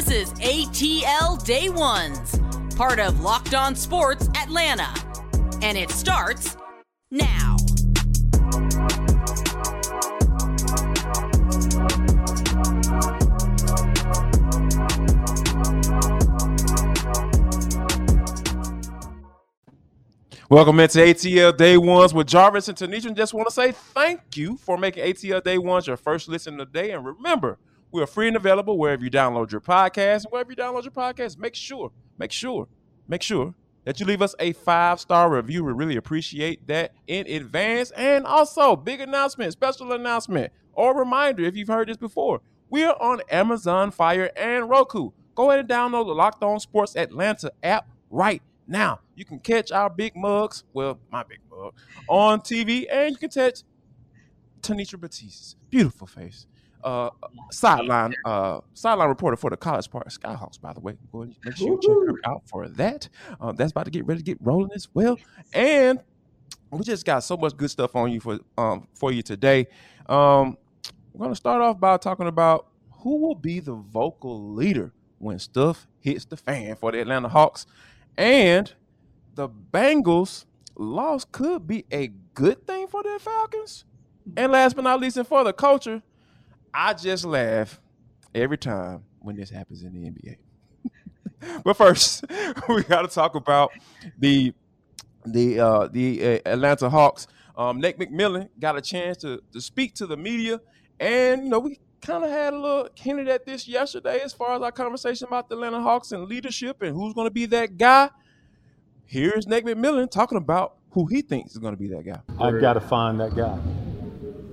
This is ATL Day Ones, part of Locked On Sports Atlanta. And it starts now. Welcome into ATL Day Ones with Jarvis and Tenitra. Just want to say thank you for making ATL Day Ones your first listen of the day. And remember, we are free and available wherever you download your podcast. And wherever you download your podcast, make sure, make sure, make sure that you leave us a five star review. We really appreciate that in advance. And also, big announcement, special announcement, or reminder if you've heard this before. We are on Amazon Fire and Roku. Go ahead and download the Locked On Sports Atlanta app right now, you can catch our big mugs, well, my big mug, on TV, and you can catch Tenitra Batiste's beautiful face. Uh, sideline, uh, sideline reporter for the College Park Skyhawks, by the way. Go ahead, make sure you check her out for that. Um, that's about to get ready to get rolling as well. And we just got so much good stuff on you for um for you today. Um, we're gonna start off by talking about who will be the vocal leader when stuff hits the fan for the Atlanta Hawks. And the Bengals loss could be a good thing for the Falcons. And last but not least, and for the culture, I just laugh every time when this happens in the NBA. but first, we got to talk about the the uh, the uh, Atlanta Hawks. Um, Nate McMillan got a chance to to speak to the media, and you know we kind of had a little hinted at this yesterday as far as our conversation about the Atlanta Hawks and leadership and who's going to be that guy. Here's Nate McMillan talking about who he thinks is going to be that guy. I've got to find that guy.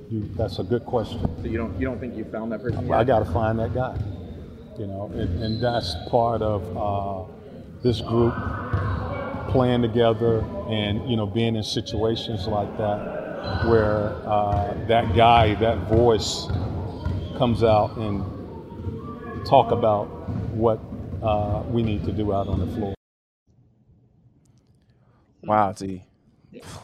You, that's a good question. So you don't you don't think you found that person? I, I got to find that guy. You know, and, and that's part of uh, this group playing together and you know being in situations like that where uh, that guy, that voice comes out and talk about what uh, we need to do out on the floor. Wow, T.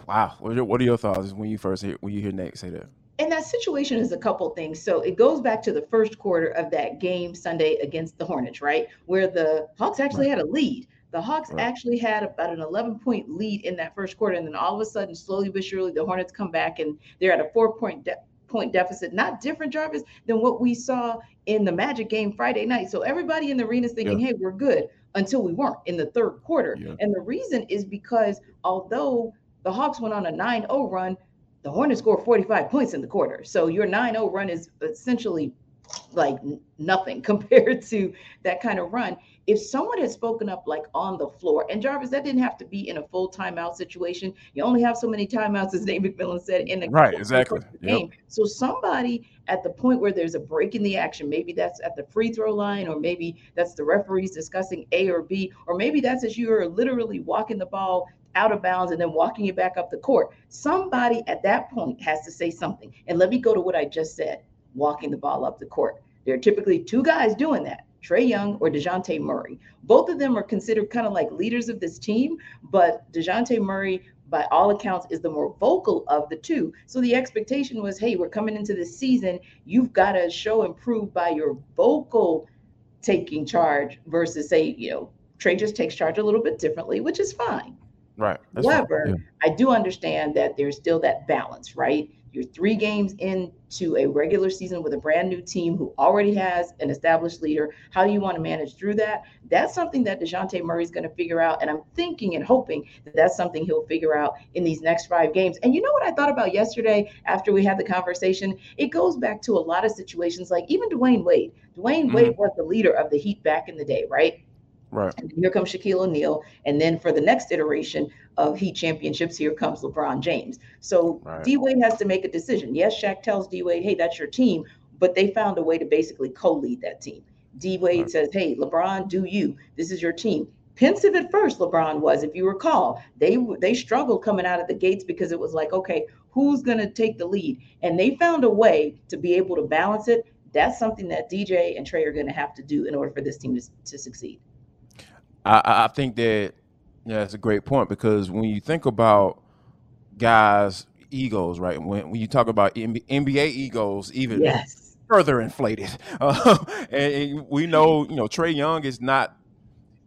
Wow. What are, what are your thoughts when you first hear when you hear Nate say that? And that situation is a couple things. So it goes back to the first quarter of that game Sunday against the Hornets, right? Where the Hawks actually right. had a lead. The Hawks right. actually had about an 11 point lead in that first quarter. And then all of a sudden, slowly but surely, the Hornets come back and they're at a four point de- point deficit, not different, Jarvis, than what we saw in the Magic game Friday night. So everybody in the arena is thinking, yeah. hey, we're good until we weren't in the third quarter. Yeah. And the reason is because although the Hawks went on a 9 0 run, the Hornets scored 45 points in the quarter. So your 9 0 run is essentially like nothing compared to that kind of run if someone had spoken up like on the floor, and Jarvis, that didn't have to be in a full timeout situation. You only have so many timeouts, as Nate McMillan said, in the right, exactly. game. Yep. So somebody at the point where there's a break in the action, maybe that's at the free throw line, or maybe that's the referees discussing A or B, or maybe that's as you are literally walking the ball out of bounds and then walking it back up the court. Somebody at that point has to say something. And let me go to what I just said walking the ball up the court. There are typically two guys doing that. Trae Young or Dejounte Murray. Both of them are considered kind of like leaders of this team, but Dejounte Murray, by all accounts, is the more vocal of the two. So the expectation was, hey, we're coming into this season. You've got to show and prove by your vocal taking charge versus, say, you know, Trae just takes charge a little bit differently, which is fine. Right. However, yeah. I do understand that there's still that balance, right? You're three games into a regular season with a brand new team who already has an established leader. How do you want to manage through that? That's something that Dejounte Murray is going to figure out. And I'm thinking and hoping that that's something he'll figure out in these next five games. And you know what I thought about yesterday after we had the conversation? It goes back to a lot of situations like even Dwyane Wade. Dwyane mm-hmm. Wade was the leader of the Heat back in the day, right? Right. And here comes Shaquille O'Neal. And then for the next iteration of Heat championships, here comes LeBron James. So right. D Wade has to make a decision. Yes, Shaq tells D Wade, hey, that's your team. But they found a way to basically co lead that team. D Wade right. says, hey, LeBron, do you. This is your team. Pensive at first, LeBron was, if you recall. They they struggled coming out of the gates because it was like, okay, who's going to take the lead? And they found a way to be able to balance it. That's something that DJ and Trae are going to have to do in order for this team to, to succeed. I, I think that yeah, that's a great point because when you think about guys' egos, right? When when you talk about NBA egos, even yes. further inflated. Uh, and, and, we know, you know, Trae Young is not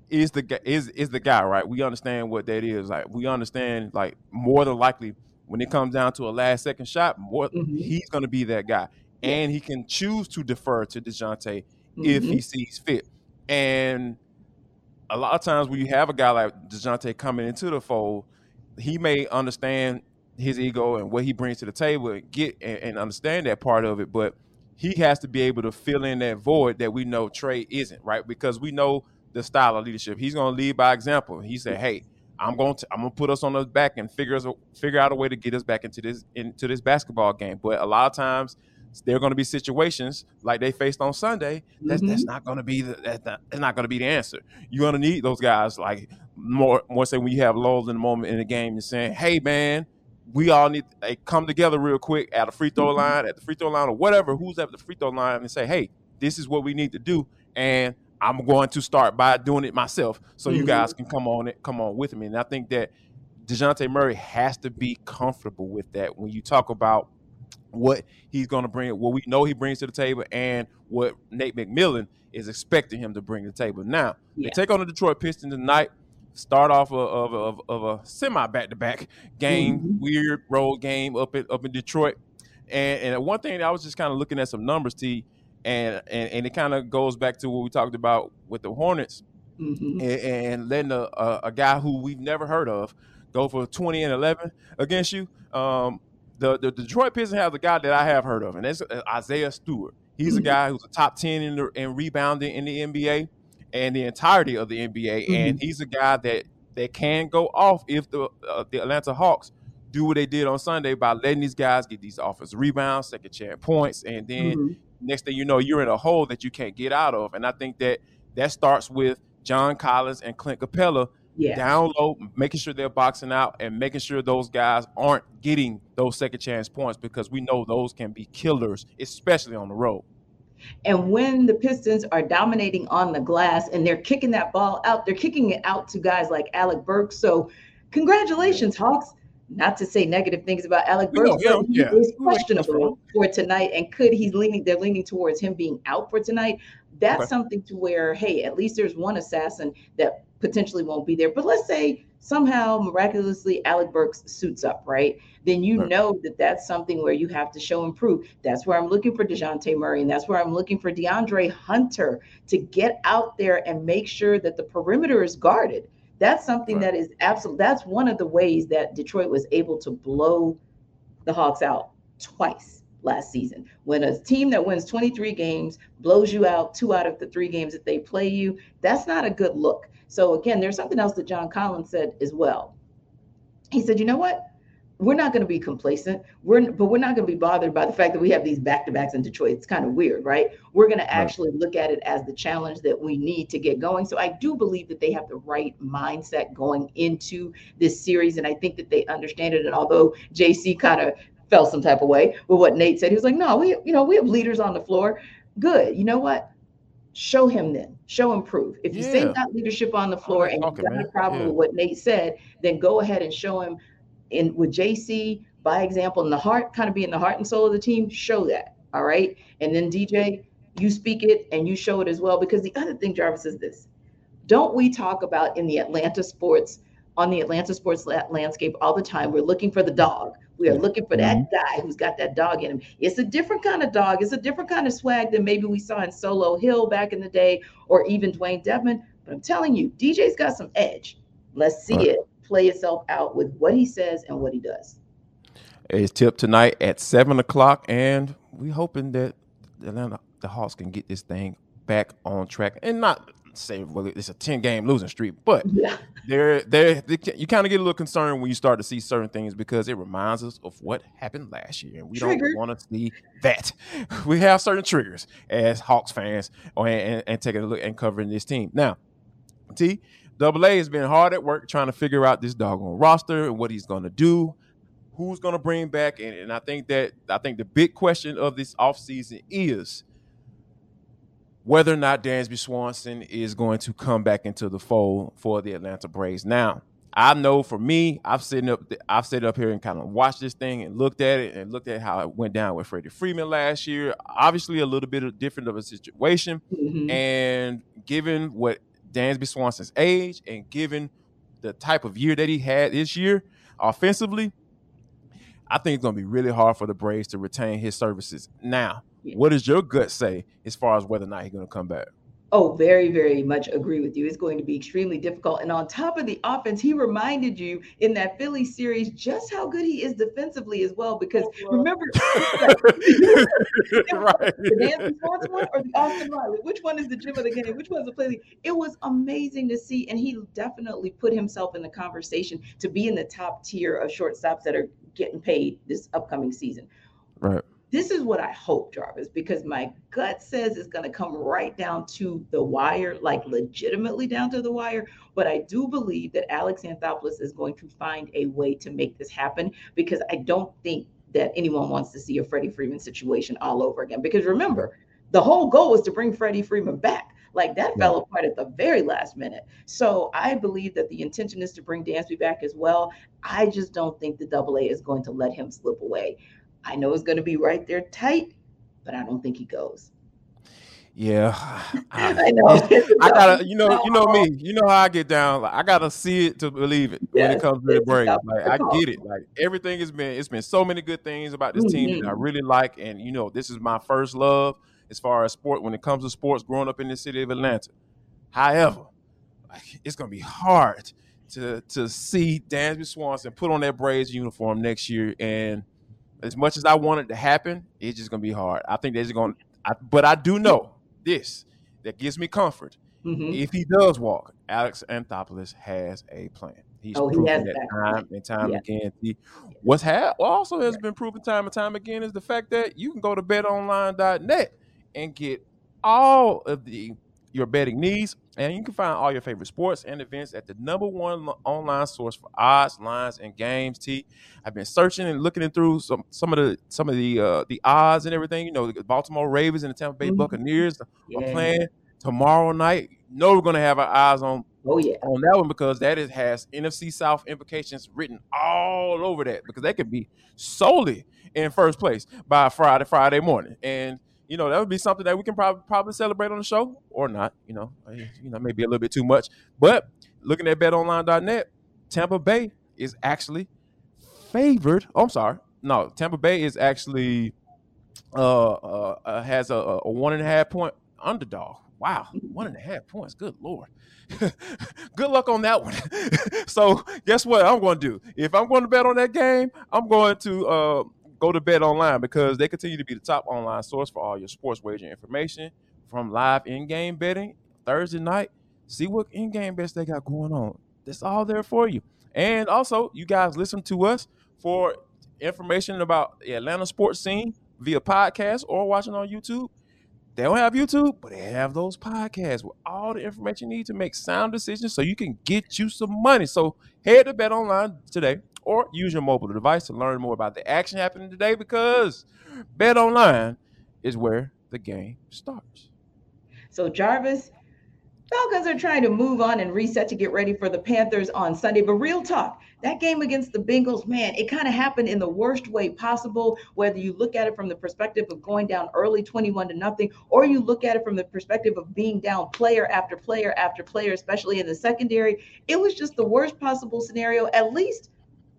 is the is is the guy, right? We understand what that is. Like we understand, like more than likely when it comes down to a last second shot, more mm-hmm. he's going to be that guy, and he can choose to defer to Dejounte mm-hmm. if he sees fit. And a lot of times when you have a guy like Dejounte coming into the fold, he may understand his ego and what he brings to the table and get and, and understand that part of it, but he has to be able to fill in that void that we know Trae isn't, right? Because we know the style of leadership. He's going to lead by example. He said, "Hey, I'm going to I'm going to put us on the back and figure us figure out a way to get us back into this into this basketball game." But a lot of times there are going to be situations like they faced on Sunday. That's mm-hmm. that's not going to be the, that's not, that's not going to be the answer. You're going to need those guys like more more say when you have lulls in the moment in the game and saying, "Hey, man." We all need to hey, come together real quick at a free throw mm-hmm. line, at the free throw line, or whatever. Who's at the free throw line, and say, "Hey, this is what we need to do," and I'm going to start by doing it myself, so mm-hmm. you guys can come on it, come on with me. And I think that Dejounte Murray has to be comfortable with that when you talk about what he's going to bring, what we know he brings to the table, and what Nate McMillan is expecting him to bring to the table. Now, yeah. they take on the Detroit Pistons tonight. Start off of, of, of a semi back to back game, mm-hmm. weird road game up in up in Detroit. And, and one thing I was just kind of looking at some numbers, T, and and, and it kind of goes back to what we talked about with the Hornets, mm-hmm. and, and, letting a, a, a, guy who we've never heard of go for twenty and eleven against you. Um, the, the Detroit Pistons have the guy that I have heard of, and that's uh, Isaiah Stewart. He's mm-hmm. a guy who's a top ten in, the, in rebounding in the NBA and the entirety of the NBA, mm-hmm. and he's a guy that that can go off if the uh, the Atlanta Hawks do what they did on Sunday by letting these guys get these offensive rebounds, second chance points, and then mm-hmm. next thing you know, you're in a hole that you can't get out of. And I think that that starts with John Collins and Clint Capela yeah. down low, making sure they're boxing out and making sure those guys aren't getting those second chance points because we know those can be killers, especially on the road. And when the Pistons are dominating on the glass and they're kicking that ball out, they're kicking it out to guys like Alec Burks. So, congratulations, Hawks. Not to say negative things about Alec Burks, but he yeah. is questionable for tonight. And could he's leaning? They're leaning towards him being out for tonight. That's okay. something to where, hey, at least there's one assassin that potentially won't be there. But let's say somehow miraculously Alec Burks suits up, right? Then you right. know that that's something where you have to show and prove. That's where I'm looking for Dejounte Murray, and that's where I'm looking for DeAndre Hunter to get out there and make sure that the perimeter is guarded. That's something right. that is absolute. That's one of the ways that Detroit was able to blow the Hawks out twice last season. When a team that wins 23 games blows you out two out of the three games that they play you, that's not a good look. So again, there's something else that John Collins said as well. He said, you know what? We're not going to be complacent. We're but we're not going to be bothered by the fact that we have these back-to-backs in Detroit. It's kind of weird, right? We're going to actually right. look at it as the challenge that we need to get going. So I do believe that they have the right mindset going into this series, and I think that they understand it. And although JC kind of felt some type of way with what Nate said, he was like, "No, we you know we have leaders on the floor. Good. You know what? Show him then show him proof if you yeah. say not leadership on the floor and you got a problem yeah. with what nate said then go ahead and show him in with jc by example in the heart kind of being the heart and soul of the team show that all right? And then dj you speak it and you show it as well because the other thing jarvis is this. Don't we talk about in the atlanta sports on the atlanta sports landscape all the time we're looking for the dog we are looking for that mm-hmm. guy who's got that dog in him. It's a different kind of dog. It's a different kind of swag than maybe we saw in Solo Hill back in the day or even Dwayne Devon. But I'm telling you, DJ's got some edge. Let's see right. it play itself out with what he says and what he does. It's tip tonight at seven o'clock, and we're hoping that Atlanta the Hawks can get this thing back on track and not say well it's a 10 game losing streak but yeah. they're, they, you kind of get a little concerned when you start to see certain things because it reminds us of what happened last year and we Trigger. don't want to see that we have certain triggers as hawks fans and, and, and taking a look and covering this team now t double a has been hard at work trying to figure out this doggone roster and what he's going to do who's going to bring back and, and i think that i think the big question of this offseason is whether or not Dansby Swanson is going to come back into the fold for the Atlanta Braves. Now, I know for me, I've sitting up, I've sat up here and kind of watched this thing and looked at it and looked at how it went down with Freddie Freeman last year. Obviously, a little bit of different of a situation, Mhm. and given what Dansby Swanson's age and given the type of year that he had this year offensively, I think it's going to be really hard for the Braves to retain his services. Now, Yeah. what does your gut say as far as whether or not he's going to come back? Oh, very, very much agree with you. It's going to be extremely difficult. And on top of the offense, he reminded you in that Philly series just how good he is defensively as well. Because oh, remember, right. the Dansby Swanson one or the Austin Riley? Which one is the gym of the game? Which one's the play? It was amazing to see, and he definitely put himself in the conversation to be in the top tier of shortstops that are getting paid this upcoming season. Right. This is what I hope, Jarvis, because my gut says it's going to come right down to the wire, like legitimately down to the wire. But I do believe that Alex Anthopoulos is going to find a way to make this happen because I don't think that anyone wants to see a Freddie Freeman situation all over again. Because remember, the whole goal was to bring Freddie Freeman back. Like that fell apart at the very last minute. So I believe that the intention is to bring Dansby back as well. I just don't think the double A is going to let him slip away. I know it's going to be right there tight, but I don't think he goes. Yeah, I I, know. I gotta, you know, you know me, you know how I get down. Like I gotta see it to believe it when it comes to the Braves. Like I get it. Like everything has been, it's been so many good things about this team that I Mhm. really like, and you know, this is my first love as far as sport when it comes to sports. Growing up in the city of Atlanta, however, like, it's gonna be hard to to see Dansby Swanson put on that Braves uniform next year, and as much as I want it to happen, it's just gonna be hard. I think they're just gonna, I, but I do know this that gives me comfort. Mhm. If he does walk, Alex Anthopoulos has a plan. He's Oh, he proven that that time and time Yeah. again. He, what's ha- also has been proven time and time again is the fact that you can go to betonline.net and get all of the your betting needs, and you can find all your favorite sports and events at the number one online source for odds, lines, and games. T. I've been searching and looking through some some of the some of the uh, the odds and everything. You know, the Baltimore Ravens and the Tampa Bay Mhm. Buccaneers are playing tomorrow night. You know, we're gonna have our eyes on Oh yeah. on that one because that is, has NFC South implications written all over that because they could be solely in first place by Friday Friday morning, and you know that would be something that we can probably probably celebrate on the show or not. You know, you know maybe a little bit too much, but looking at BetOnline.net, Tampa Bay is actually favored. Oh, I'm sorry, no, Tampa Bay is actually uh, uh, uh has a, a one and a half point underdog. Wow, one and a half points. Good lord. Good luck on that one. so guess what I'm going to do? If I'm going to bet on that game, I'm going to uh, go to Bet Online because they continue to be the top online source for all your sports wager information from live in-game betting Thursday night. See what in-game bets they got going on. That's all there for you. And also, you guys listen to us for information about the Atlanta sports scene via podcast or watching on YouTube. They don't have YouTube, but they have those podcasts with all the information you need to make sound decisions so you can get you some money. So head to Bet Online today or use your mobile device to learn more about the action happening today because Bet Online is where the game starts. So Jarvis, Falcons are trying to move on and reset to get ready for the Panthers on Sunday. But real talk, that game against the Bengals, man, it kind of happened in the worst way possible. Whether you look at it from the perspective of going down early 21 to nothing, or you look at it from the perspective of being down player after player after player, especially in the secondary, it was just the worst possible scenario, at least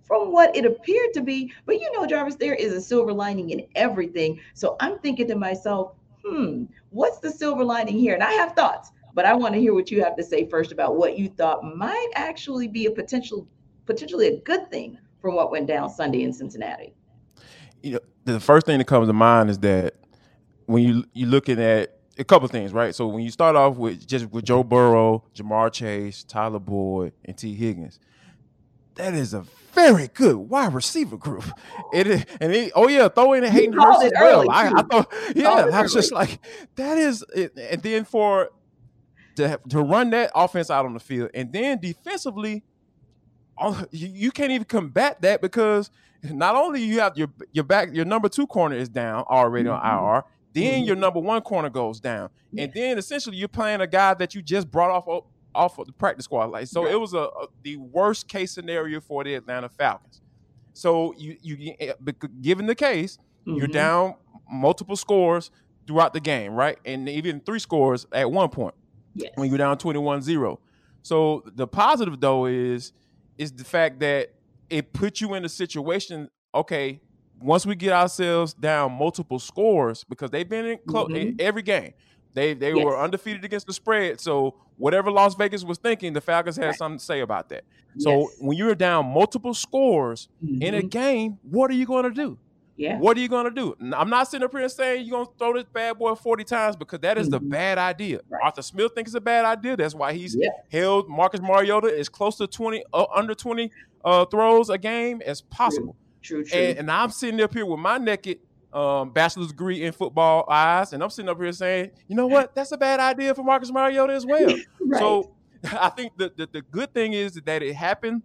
from what it appeared to be. But you know, Jarvis, there is a silver lining in everything. So I'm thinking to myself, hmm, what's the silver lining here? And I have thoughts, but I want to hear what you have to say first about what you thought might actually be a potential, potentially a good thing from what went down Sunday in Cincinnati. You know, the first thing that comes to mind is that when you you're looking at a couple things, right? So when you start off with just with Joe Burrow, Ja'Marr Chase, Tyler Boyd, and Tee Higgins, that is a very good wide receiver group. It is, and it, oh yeah, throw in a Hayden Hurst as well. I, I thought, yeah, I was just like, that is, it. and then for to have- to run that offense out on the field, and then defensively, oh, you, you can't even combat that because not only you have your your back, your number two corner is down already Mhm. on IR. Then Mhm. your number one corner goes down, and then essentially you're playing a guy that you just brought off o- off of the practice squad. Like so, it was a, a the worst case scenario for the Atlanta Falcons. So you you eh, given the case, mm-hmm. you're down multiple scores throughout the game, right? And even three scores at one point yes. when you're down 21-0. So the positive though is is the fact that it puts you in a situation. Okay, once we get ourselves down multiple scores because they've been in, close mm-hmm. in every game. They they yes. were undefeated against the spread. So whatever Las Vegas was thinking, the Falcons had right. something to say about that. So yes. when you're down multiple scores mm-hmm. in a mm-hmm. game, what are you going to do? Yeah. What are you going to do? I'm not sitting up here and saying you're going to throw this bad boy 40 times because that is mm-hmm. the bad idea. Right. Arthur Smith thinks it's a bad idea. That's why he's yeah. held Marcus Mariota as close to 20, uh, under 20 uh, throws a game as possible. True, true. And, and, I'm sitting up here with my naked um, bachelor's degree in football eyes, and I'm sitting up here saying, you know what? That's a bad idea for Marcus Mariota as well. right. So I think the, the, the good thing is that it happened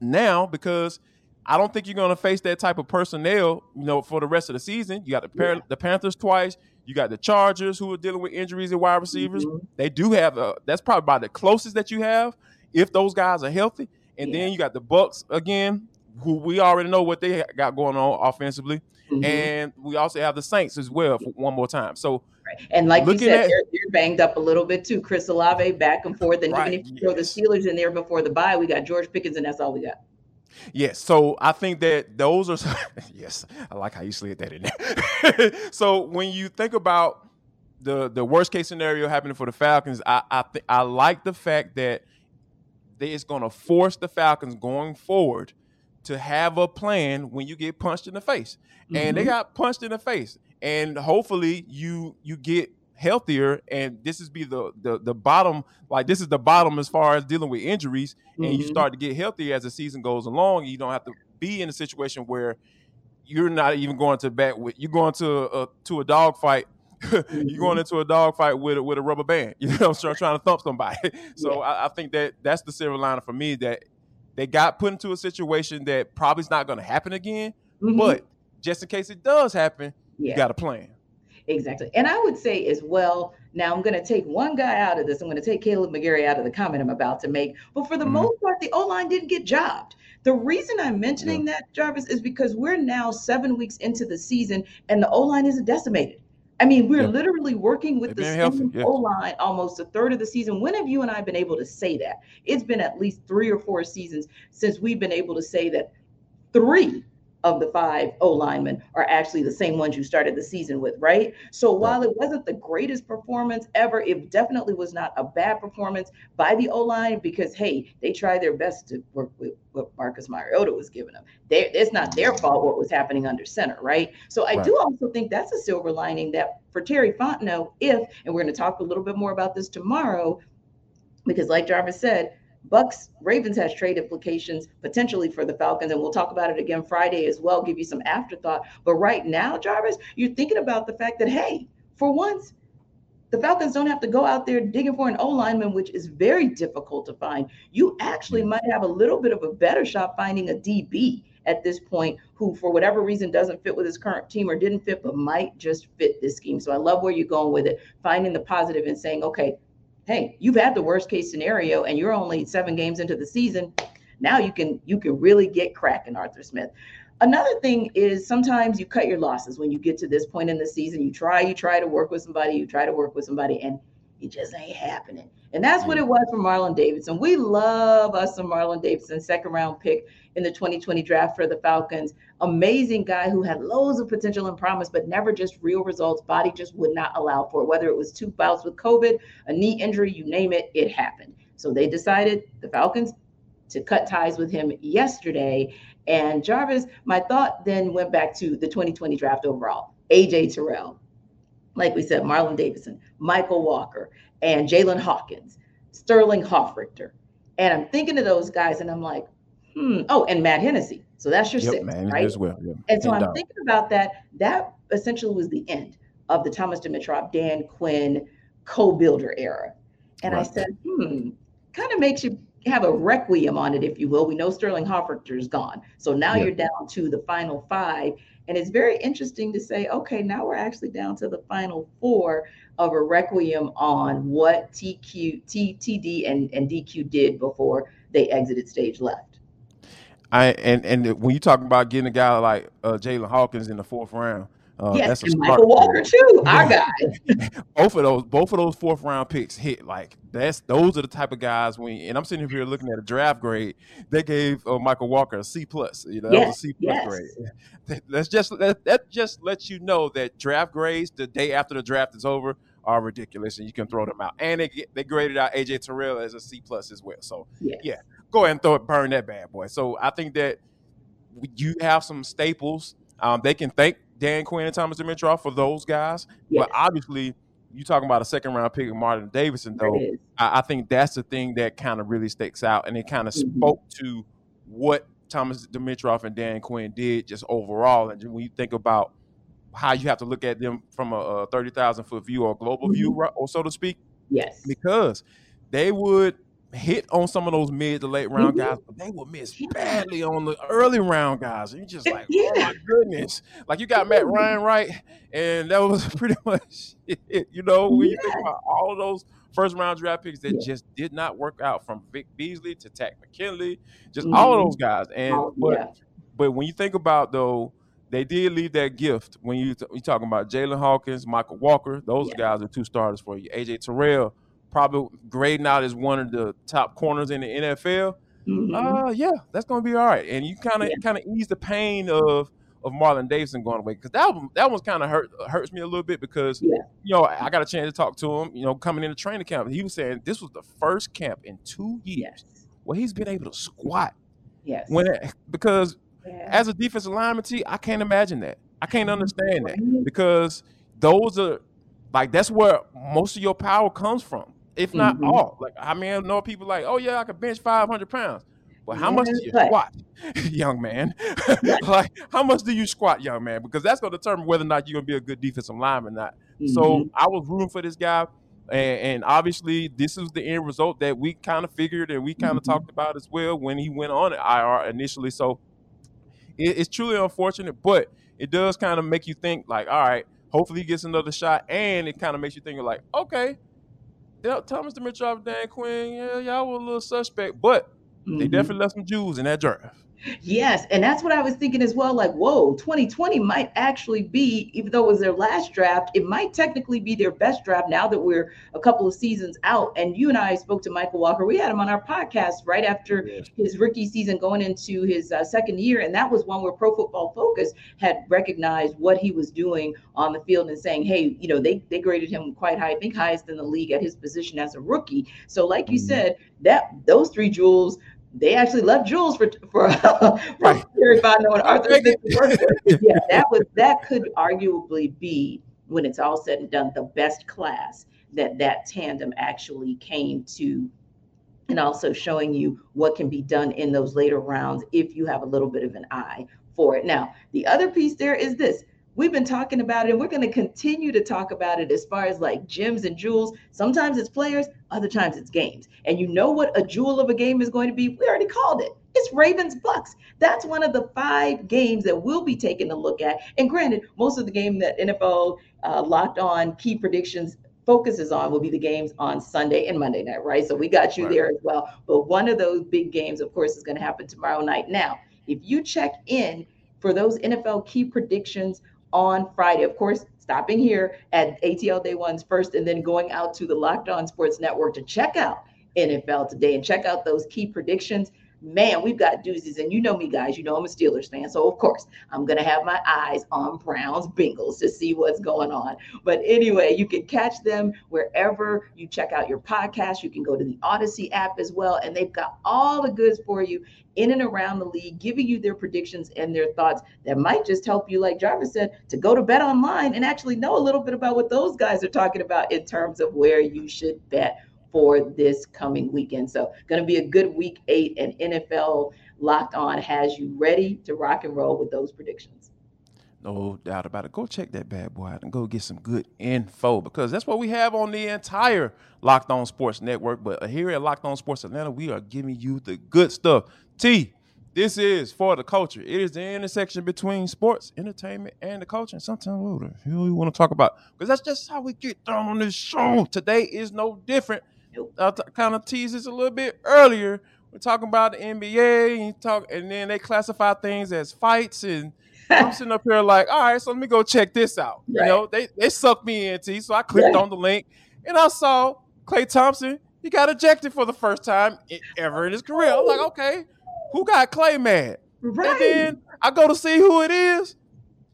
now because I don't think you're going to face that type of personnel, you know, for the rest of the season. You got the, Par- yeah. the Panthers twice. You got the Chargers who are dealing with injuries and wide receivers. Mm-hmm. They do have a, that's probably about the closest that you have if those guys are healthy. And yeah. then you got the Bucs again, who we already know what they got going on offensively. Mm-hmm. And we also have the Saints as well for one more time. So and like you said, at, they're, they're, banged up a little bit too. Chris Olave back and forth. And right, even if you yes. throw the Steelers in there before the bye, we got George Pickens, and that's all we got. Yes, so I think that those are yes, I like how you slid that in there. so when you think about the the worst case scenario happening for the Falcons, I I, th- I like the fact that it's going to force the Falcons going forward to have a plan when you get punched in the face, mm-hmm. and they mm-hmm. got punched in the face, and hopefully you you get healthier and this is be the, the the bottom like this is the bottom as far as dealing with injuries mm-hmm. and you mm-hmm. start to get healthier as the season goes along you don't have to be in a situation where you're not even going to bat with you're going to a to a dog fight mm-hmm. you're going into a dog fight with a, with a rubber band you know I'm trying, trying to thump somebody so yeah. I, I, think that that's the silver lining for me that they got put into a situation that probably is not going to happen again mm-hmm. but just in case it does happen yeah. you got a plan Exactly. And I would say as well, now I'm going to take one guy out of this. I'm going to take Kaleb McGary out of the comment I'm about to make. But for the mm-hmm. most part, the O line didn't get jobbed. The reason I'm mentioning yeah. that, Jarvis, is because we're now seven weeks into the season and the O line isn't decimated. I mean, we're yeah. literally working with They're the same yeah. O line almost a third of the season. When have you and I been able to say that? It's been at least three or four seasons since we've been able to say that three of the five O linemen are actually the same ones you started the season with, right? So while it wasn't the greatest performance ever, it definitely was not a bad performance by the O line because hey, they tried their best to work with what Marcus Mariota was giving them. They, it's not their fault what was happening under center, right? So I right. do also think that's a silver lining that for Terry Fontenot, if and we're going to talk a little bit more about this tomorrow, because like Jarvis said, Bucs Ravens has trade implications potentially for the Falcons, and we'll talk about it again Friday as well. Give you some afterthought. But right now, Jarvis, you're thinking about the fact that hey, for once, the Falcons don't have to go out there digging for an O lineman, which is very difficult to find. You actually might have a little bit of a better shot finding a DB at this point who, for whatever reason, doesn't fit with his current team or didn't fit, but might just fit this scheme. So I love where you're going with it, finding the positive and saying, okay, hey, you've had the worst case scenario and you're only seven games into the season. Now you can you can really get cracking, Arthur Smith. Another thing is sometimes you cut your losses when you get to this point in the season. You try, you try to work with somebody, you try to work with somebody, and it just ain't happening. And that's what mm. it was for Marlon Davidson. We love us some Marlon Davidson, second round pick in the 2020 draft for the Falcons. Amazing guy who had loads of potential and promise, but never just real results. Body just would not allow for it. Whether it was two bouts with COVID, a knee injury, you name it, it happened. So they decided, the Falcons, to cut ties with him yesterday. And Jarvis, my thought then went back to the 2020 draft overall. AJ Terrell, like we said, Marlon Davidson, Mykal Walker, and Jaylinn Hawkins, Sterling Hofrichter. And I'm thinking of those guys and I'm like, hmm. Oh, and Matt Hennessy. So that's your yep, six, man, right? As well. Yep. And so and I'm down. thinking about that. That essentially was the end of the Thomas Dimitroff, Dan Quinn co-builder era. And right. I said, hmm, kind of makes you have a requiem on it, if you will. We know Sterling Hofrichter is gone. So now yep. you're down to the final five. And it's very interesting to say, okay, now we're actually down to the final four of a requiem on what TQ, T, TD, and, and DQ did before they exited stage left. I and and when you talk about getting a guy like uh, Jaylinn Hawkins in the fourth round, uh, yes, and Mykal Walker too, our guy. both of those, both of those fourth round picks hit. Like that's those are the type of guys. When and I'm sitting here looking at a draft grade, they gave uh, Mykal Walker a C plus. You know, yes, that was a C plus yes. grade. That's just that, that just lets you know that draft grades the day after the draft is over are ridiculous, and you can throw them out. And they they graded out AJ Terrell as a C plus as well. So yes. yeah, go ahead and throw it, burn that bad boy. So I think that you have some staples. Um, they can thank Dan Quinn and Thomas Dimitroff for those guys. Yes. But obviously, you talking about a second round pick of Marlon Davidson, though. I, I, think that's the thing that kind of really sticks out, and it kind of mm-hmm. spoke to what Thomas Dimitroff and Dan Quinn did just overall. And when you think about how you have to look at them from a, a thirty thousand foot view or global mm-hmm. view, or so to speak. Yes, because they would hit on some of those mid to late round mm-hmm. guys, but they would miss badly on the early round guys. And you're just like, yeah. oh my goodness. Like you got Matt Ryan right, and that was pretty much it. You know, when yeah. you think about all of those first round draft picks that yeah. just did not work out from Vic Beasley to Takk McKinley, just mm-hmm. all of those guys. And oh, but but when you think about though, they did leave that gift when you you talking about Jaylinn Hawkins, Mykal Walker. Those guys are two starters for you. AJ Terrell probably grading out as one of the top corners in the NFL. Mm-hmm. Uh, yeah, that's gonna be all right. And you kind of yeah. kind of ease the pain of of Marlon Davidson going away because that one that one's kind of hurt hurts me a little bit because yeah. you know I got a chance to talk to him. You know, coming into training camp, he was saying this was the first camp in two years yes. where he's been able to squat. Yes. When it, because yeah. as a defensive lineman, T, I can't imagine that. I can't understand that because those are like that's where most of your power comes from if not mm-hmm. all. Like I mean, I know people like, oh yeah, I could bench five hundred pounds. But how yeah, much do you squat, young man? like how much do you squat, young man? Because that's going to determine whether or not you're going to be a good defensive lineman or not. Mm-hmm. So I was rooting for this guy. And, and, obviously, this is the end result that we kind of figured and we kind of mm-hmm. talked about as well when he went on IR initially. So it, it's truly unfortunate, but it does kind of make you think, like, all right, hopefully he gets another shot. And it kind of makes you think, like, okay, yeah, Thomas Dimitroff, Dan Quinn, yeah, y'all were a little suspect, but mm-hmm. they definitely left some jewels in that draft. Yes, and that's what I was thinking as well. Like, whoa, 2020 might actually be, even though it was their last draft, it might technically be their best draft now that we're a couple of seasons out. And you and I spoke to Mykal Walker. We had him on our podcast right after yes. his rookie season, going into his uh, second year, and that was one where Pro Football Focus had recognized what he was doing on the field and saying, hey, you know, they they graded him quite high, I think highest in the league at his position as a rookie. So, like you mm-hmm. said, that those three jewels they actually left jewels for for, for right. Terry Fontenot and Arthur Yeah, that was that could arguably be when it's all said and done the best class that that tandem actually came to and also showing you what can be done in those later rounds if you have a little bit of an eye for it. Now, the other piece there is this we've been talking about it and we're going to continue to talk about it as far as like gems and jewels. Sometimes it's players, other times it's games. And you know what a jewel of a game is going to be? We already called it. It's Ravens Bucs. That's one of the five games that we'll be taking a look at. And granted, most of the game that NFL uh, locked on key predictions focuses on will be the games on Sunday and Monday night, right? So we got you right. there as well. But one of those big games, of course, is going to happen tomorrow night. Now, if you check in for those NFL key predictions on Friday. Of course, stopping here at ATL Day Ones first and then going out to the Locked On Sports Network to check out NFL today and check out those key predictions man, we've got doozies. And you know me, guys, you know I'm a Steelers fan. So, of course, I'm going to have my eyes on Browns Bengals to see what's going on. But anyway, you can catch them wherever you check out your podcast. You can go to the Odyssey app as well. And they've got all the goods for you in and around the league, giving you their predictions and their thoughts that might just help you, like Jarvis said, to go to bet online and actually know a little bit about what those guys are talking about in terms of where you should bet for this coming weekend. So, going to be a good week eight, and NFL Locked On has you ready to rock and roll with those predictions. No doubt about it. Go check that bad boy out and go get some good info because that's what we have on the entire Locked On Sports Network. But uh, here at Locked On Sports Atlanta, we are giving you the good stuff. T, This is for the culture. It is the intersection between sports, entertainment, and the culture. And sometimes, we want to talk about? Because that's just how we get down on this show. Today is no different. I t- kind of teased this a little bit earlier. We're talking about the NBA and talk, and then they classify things as fights. And I'm sitting up here like, all right, so let me go check this out. Right. You know, they they sucked me in, T. So I clicked Yeah. on the link, and I saw Klay Thompson. He got ejected for the first time ever in his career. I'm like, okay, who got Klay mad? Right. And then I go to see who it is.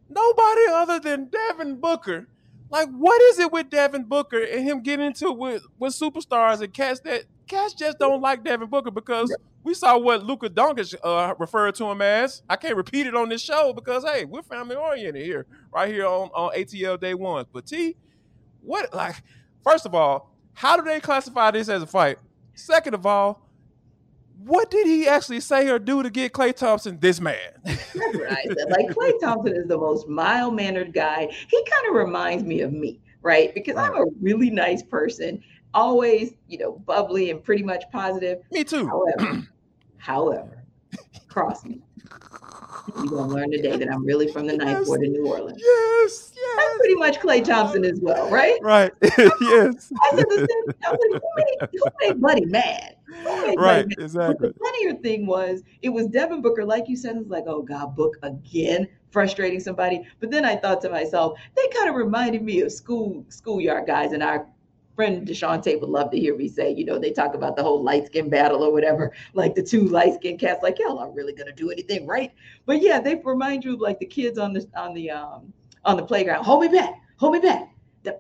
Nobody other than Devin Booker. Like, what is it with Devin Booker and him getting into it with, with superstars and cats that cats just don't like Devin Booker because we saw what Luka Doncic uh, referred to him as. I can't repeat it on this show because hey, we're family oriented here, right here on, on ATL Day Ones. But T, what like first of all, how do they classify this as a fight? Second of all, what did he actually say or do to get Klay Thompson this mad? That's what Like Klay Thompson is the most mild mannered guy. He kind of reminds me of me, right? Because I'm a really nice person, always, you know, bubbly and pretty much positive. Me too. However, however, cross me. You're gonna learn today that I'm really from the ninth Yes. ward in New Orleans. Yes, yes, I'm pretty much Klay Thompson as well, right? Right. yes. I said the same. I was like, who made, who made Buddy mad? Buddy Right. But Exactly. the funnier thing was, it was Devin Booker, like you said, it's like, oh God, Book again, frustrating somebody. But then I thought to myself, they kind of reminded me of school schoolyard guys, and our friend Deshaunte would love to hear me say, you know, they talk about the whole light skin battle or whatever, like the two light skin cats, like, y'all aren't really gonna do anything, right? But yeah, they remind you of like the kids on the on the um on the playground. Hold me back, hold me back.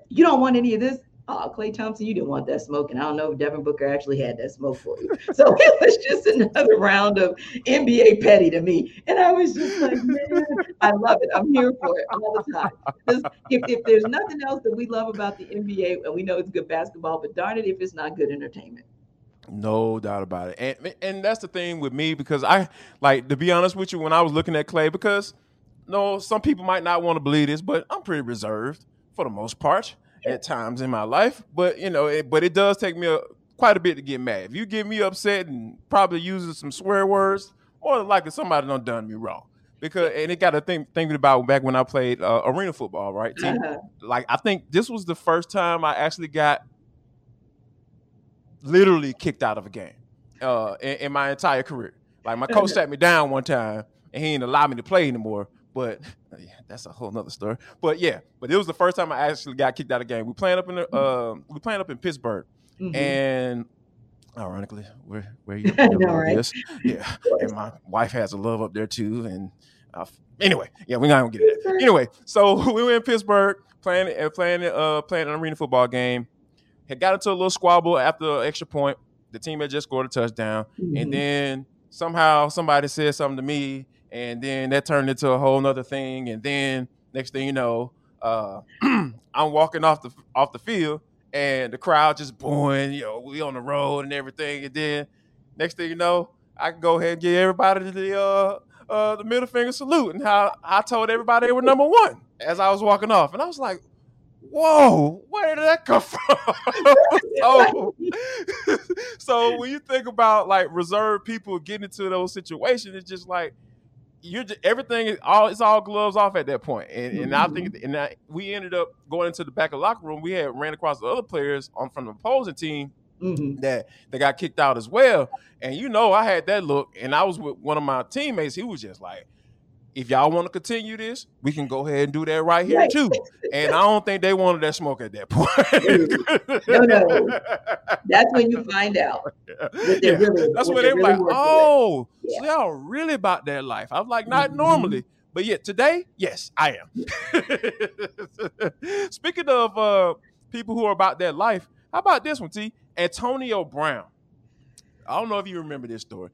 You don't want any of this. Oh, Klay Thompson, you didn't want that smoke. And I don't know if Devin Booker actually had that smoke for you. So it was just another round of NBA petty to me. And I was just like, man, I love it. I'm here for it all the time. If, if there's nothing else that we love about the NBA, and we know it's good basketball, but darn it if it's not good entertainment. No doubt about it. And and that's the thing with me because I like to be honest with you when I was looking at Klay because no, some people might not want to believe this, but I'm pretty reserved for the most part at times in my life. But you know, it, but it does take me a, quite a bit to get mad. If you get me upset and probably using some swear words, more than likely somebody done done me wrong. Because and it got to think thinking about back when I played uh, arena football, right? Uh-huh. like I think this was the first time I actually got literally kicked out of a game uh, in, in my entire career. Like my coach sat me down one time and he didn't allow me to play anymore. But yeah, that's a whole nother story. But yeah, but it was the first time I actually got kicked out of a game. We playing up in the uh, we playing up in Pittsburgh, Mhm. and ironically, where where you, know, right? is. yeah, and my wife has a love up there too. And uh, anyway, yeah, we're not gonna get it. Anyway, so we were in Pittsburgh playing and playing uh playing an arena football game. Had got into a little squabble after an extra point. The team had just scored a touchdown, Mhm. and then somehow somebody said something to me, and then that turned into a whole nother thing. And then next thing you know, uh, I'm walking off the off the field, and the crowd just booing. You know, we on the road and everything. And then next thing you know, I can go ahead and give everybody the uh, uh, the middle finger salute, and how I told everybody they were number one as I was walking off, and I was like. Whoa, where did that come from? so, so when you think about like reserved people getting into those situations, it's just like you're just, everything is all it's all gloves off at that point. And, and I think and I, we ended up going into the back of the locker room. We had ran across the other players on from the opposing team Mhm. that that got kicked out as well. And you know, I had that look, and I was with one of my teammates. He was just like, "If y'all want to continue this, we can go ahead and do that right here Right. too." And I don't think they wanted that smoke at that point. No, no. That's when you find out what Yeah. really. That's when they're they really like. "Oh, Yeah. so y'all really about that life?" I was like, "Not Mhm. normally." But yet today, yes, I am. Speaking of uh, people who are about that life, how about this one, T? Antonio Brown. I don't know if you remember this story.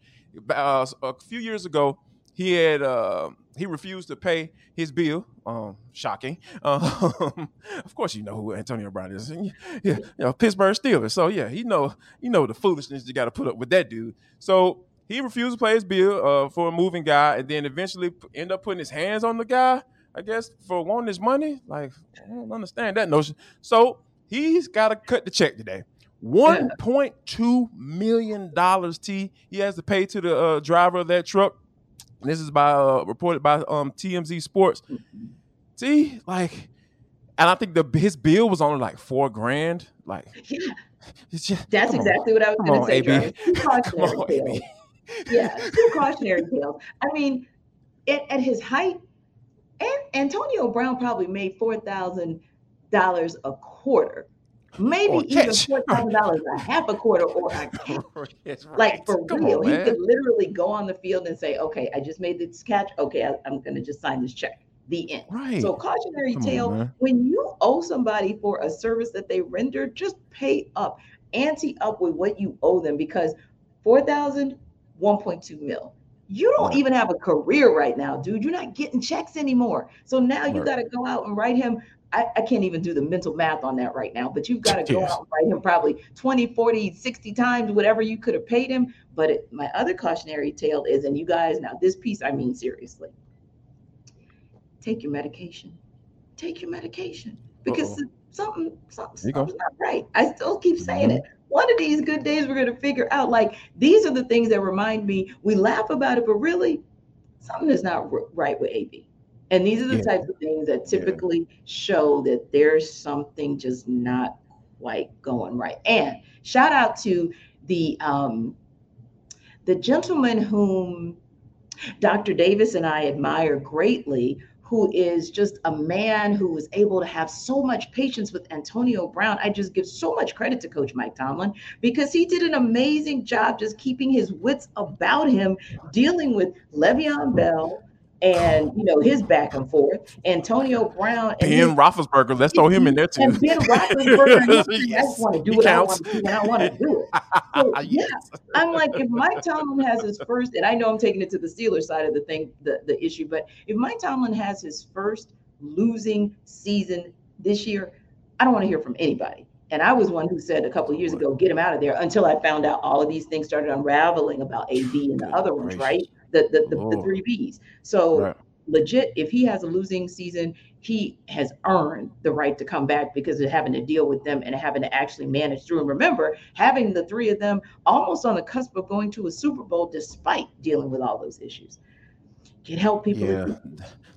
Uh, a few years ago, he had uh, he refused to pay his bill. Um, shocking. Um, of course, you know who Antonio Brown is. Yeah, you know, Pittsburgh Steelers. So yeah, he know you know the foolishness you got to put up with that dude. So he refused to pay his bill uh, for a moving guy, and then eventually end up putting his hands on the guy. I guess for wanting his money. Like I don't understand that notion. So he's got to cut the check today. One point two million dollars. T. He has to pay to the uh, driver of that truck this is by uh, reported by um, TMZ Sports. See, like, and I think the his bill was only like four grand. Like, Yeah, just, that's come on. exactly what I was going to say. AB. Come cautionary on. AB. Yeah, two cautionary tales. I mean, at, at his height, and Antonio Brown probably made four thousand dollars a quarter, maybe Or even four thousand dollars a half a quarter or a catch. Right. Like for Come real, on, he could literally go on the field and say, "Okay, I just made this catch. Okay, I, I'm going to just sign this check." The end. Right. So cautionary Come tale: man. when you owe somebody for a service that they rendered, just pay up, ante up with what you owe them because 4,000, 1.2 mil. You don't Right. even have a career right now, dude. You're not getting checks anymore. So now you Right. got to go out and write him. I, I can't even do the mental math on that right now, but you've got to go out and write him probably 20, 40, 60 times, whatever you could have paid him. But it, my other cautionary tale is, and you guys, now this piece, I mean seriously, take your medication. Take your medication because Uh-oh. something, something, There you go. something's not right. I still keep saying Mhm. it. One of these good days, we're going to figure out like these are the things that remind me. We laugh about it, but really, something is not right with AB. And these are the Yeah. types of things that Yeah. typically show that there's something just not quite going right. And shout out to the um, the gentleman whom Dr. Davis and I admire greatly, who is just a man who was able to have so much patience with Antonio Brown. I just give so much credit to Coach Mike Tomlin because he did an amazing job just keeping his wits about him, dealing with Le'Veon Bell and you know his back and forth, Antonio Brown and his Ben Roethlisberger, let's throw him in there too. and Ben Roethlisberger, his- I Yes, just want to do what. I want to do when I want to do it. So, yeah, Yes. I'm like, if Mike Tomlin has his first, and I know I'm taking it to the Steelers side of the thing, the, the issue, but if Mike Tomlin has his first losing season this year, I don't want to hear from anybody. And I was one who said a couple of years ago, get him out of there until I found out all of these things started unraveling about AB and the other ones, right? The the, the, the oh. three Bs. So Right. legit, if he has a losing season, he has earned the right to come back because of having to deal with them and having to actually manage through. And remember, having the three of them almost on the cusp of going to a Super Bowl despite dealing with all those issues. Can help people. Yeah.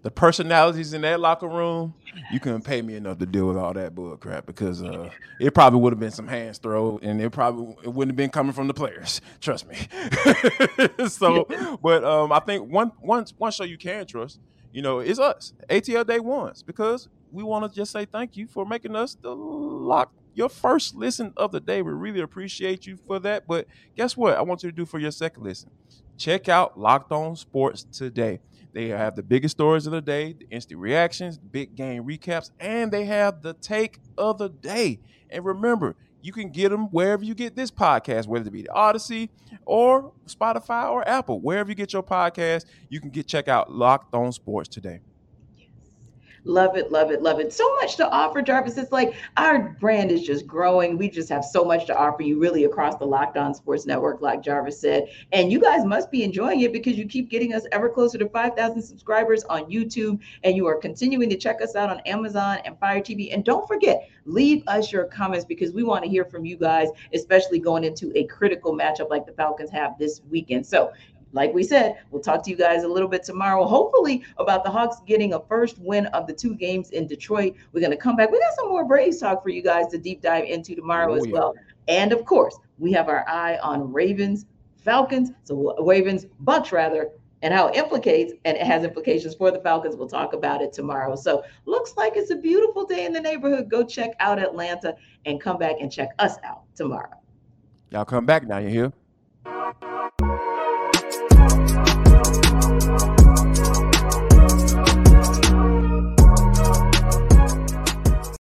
The personalities in that locker room, you couldn't pay me enough to deal with all that bull crap because uh, it probably would have been some hands throw and it probably it wouldn't have been coming from the players. Trust me. so, but um, I think one one one show you can trust, you know, is us, ATL Day Ones, because we want to just say thank you for making us the lock your first listen of the day. We really appreciate you for that. But guess what? I want you to do for your second listen. Check out Locked On Sports today. They have the biggest stories of the day, the instant reactions, big game recaps, and they have the take of the day. And remember, you can get them wherever you get this podcast, whether it be the Odyssey or Spotify or Apple, wherever you get your podcast, you can get check out Locked On Sports today. Love it, love it, love it. So much to offer, Jarvis. It's like our brand is just growing. We just have so much to offer you, really, across the Locked On Sports Network, like Jarvis said. And you guys must be enjoying it because you keep getting us ever closer to 5,000 subscribers on YouTube. And you are continuing to check us out on Amazon and Fire TV. And don't forget, leave us your comments because we want to hear from you guys, especially going into a critical matchup like the Falcons have this weekend. So like we said, we'll talk to you guys a little bit tomorrow, hopefully about the Hawks getting a first win of the two games in Detroit. We're going to come back. We got some more Braves talk for you guys to deep dive into tomorrow Oh, as yeah. well. And of course, we have our eye on Ravens, Falcons, so Ravens, Bucs rather, and how it implicates and it has implications for the Falcons. We'll talk about it tomorrow. So looks like it's a beautiful day in the neighborhood. Go check out Atlanta and come back and check us out tomorrow. Y'all come back now, you hear?